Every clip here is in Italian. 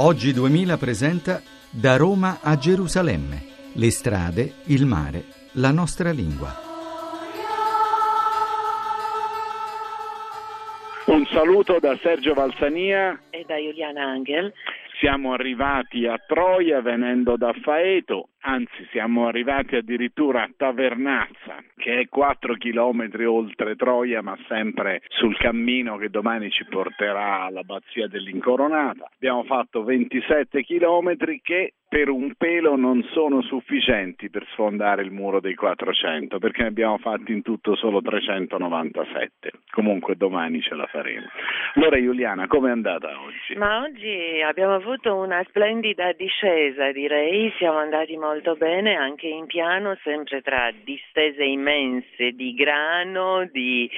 Oggi 2000 presenta Da Roma a Gerusalemme. Le strade, il mare, la nostra lingua. Un saluto da Sergio Valsania e da Juliana Angel. Siamo arrivati a Troia venendo da Faeto, anzi siamo arrivati addirittura a Tavernazza, che è 4 chilometri oltre Troia, ma sempre sul cammino che domani ci porterà all'abbazia dell'Incoronata. Abbiamo fatto 27 chilometri che per un pelo non sono sufficienti per sfondare il muro dei 400 perché ne abbiamo fatti in tutto solo 397 comunque domani ce la faremo allora Giuliana com'è andata oggi? ma oggi abbiamo avuto una splendida discesa direi siamo andati molto bene anche in piano sempre tra distese immense di grano di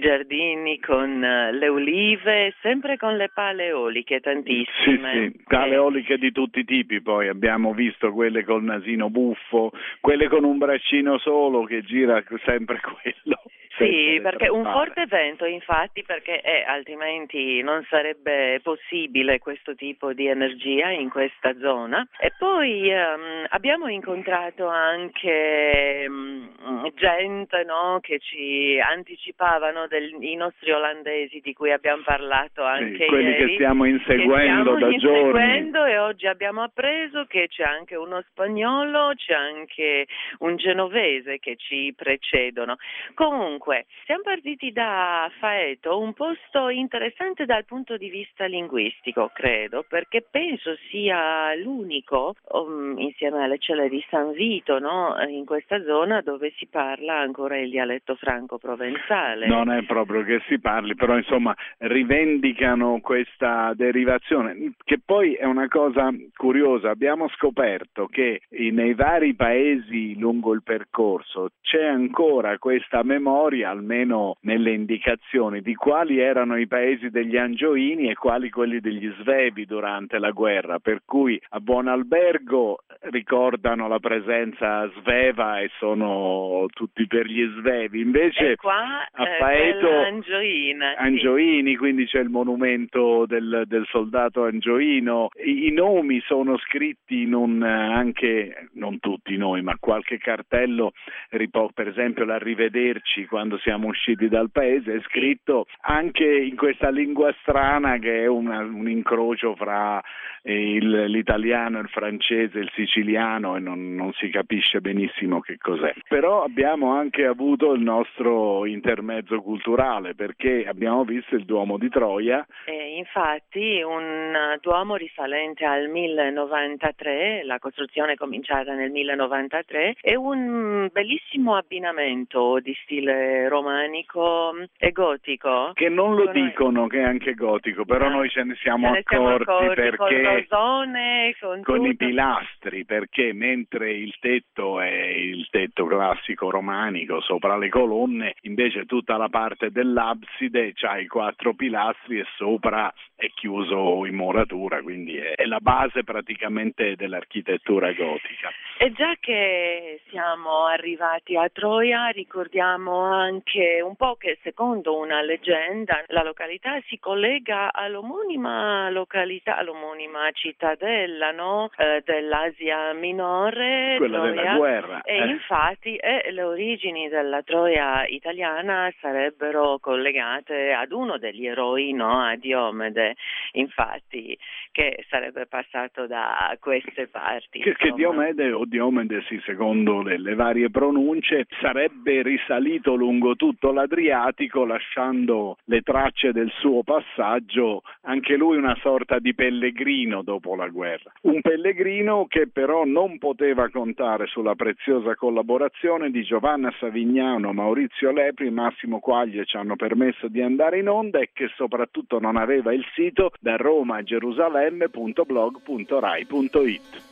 giardini con le olive sempre con le pale eoliche tantissime sì sì pale eoliche di tutti i tipi poi abbiamo visto quelle col nasino buffo, quelle con un braccino solo che gira sempre quello. Sì, perché un forte vento infatti perché eh, altrimenti non sarebbe possibile questo tipo di energia in questa zona. E poi um, abbiamo incontrato anche um, gente no, che ci anticipavano del, i nostri olandesi di cui abbiamo parlato anche sì, quelli ieri. che stiamo inseguendo stiamo da inseguendo giorni. E oggi abbiamo appreso che c'è anche uno spagnolo, c'è anche un genovese che ci precedono. Comunque Dunque, siamo partiti da Faeto, un posto interessante dal punto di vista linguistico, credo, perché penso sia l'unico, um, insieme alle celle di San Vito, no? in questa zona dove si parla ancora il dialetto franco-provenzale. Non è proprio che si parli, però insomma rivendicano questa derivazione, che poi è una cosa curiosa. Abbiamo scoperto che nei vari paesi lungo il percorso c'è ancora questa memoria memoria, almeno nelle indicazioni, di quali erano i paesi degli Angioini e quali quelli degli Svevi durante la guerra, per cui a Buon Albergo ricordano la presenza sveva e sono tutti per gli svevi, invece qua, a eh, Angioina, Angioini, sì. quindi c'è il monumento del, del soldato angioino, I, I, nomi sono scritti in un anche, non tutti noi, ma qualche cartello, per esempio l'arrivederci quando siamo usciti dal paese, è scritto anche in questa lingua strana che è una, un incrocio fra il, l'italiano, il francese, il siciliano e non, non, si capisce benissimo che cos'è. Però abbiamo anche avuto il nostro intermezzo culturale perché abbiamo visto il Duomo di Troia. Eh, infatti un Duomo risalente al 1093, la costruzione è cominciata nel 1093, è un bellissimo abbinamento di stile romanico e gotico. Che non lo dicono che è anche gotico, però no. noi ce ne siamo, ce ne accorti, siamo accorti perché rosone, con, con i pilastri, perché mentre il tetto è il tetto classico romanico sopra le colonne, invece tutta la parte dell'abside ha i quattro pilastri e sopra è chiuso in muratura, quindi è la base praticamente dell'architettura gotica. E già che siamo arrivati a Troia, ricordiamo anche un po' che secondo una leggenda la località si collega all'omonima località, all'omonima cittadella no? eh, dell'Asia minore, quella Troia, della guerra. E eh. infatti eh, le origini della Troia italiana sarebbero collegate ad uno degli eroi, no? a Diomede, infatti, che sarebbe passato da queste parti. Che, che Diomede o Diomede, sì, secondo le, le varie pronunce, sarebbe risalito lungo tutto l'Adriatico lasciando le tracce del suo passaggio, anche lui una sorta di pellegrino dopo la guerra. Un pellegrino che però non poteva contare sulla preziosa collaborazione di Giovanna Savignano, Maurizio Lepri Massimo Quaglie ci hanno permesso di andare in onda e che soprattutto non aveva il sito da roma a gerusalemme.blog.rai.it.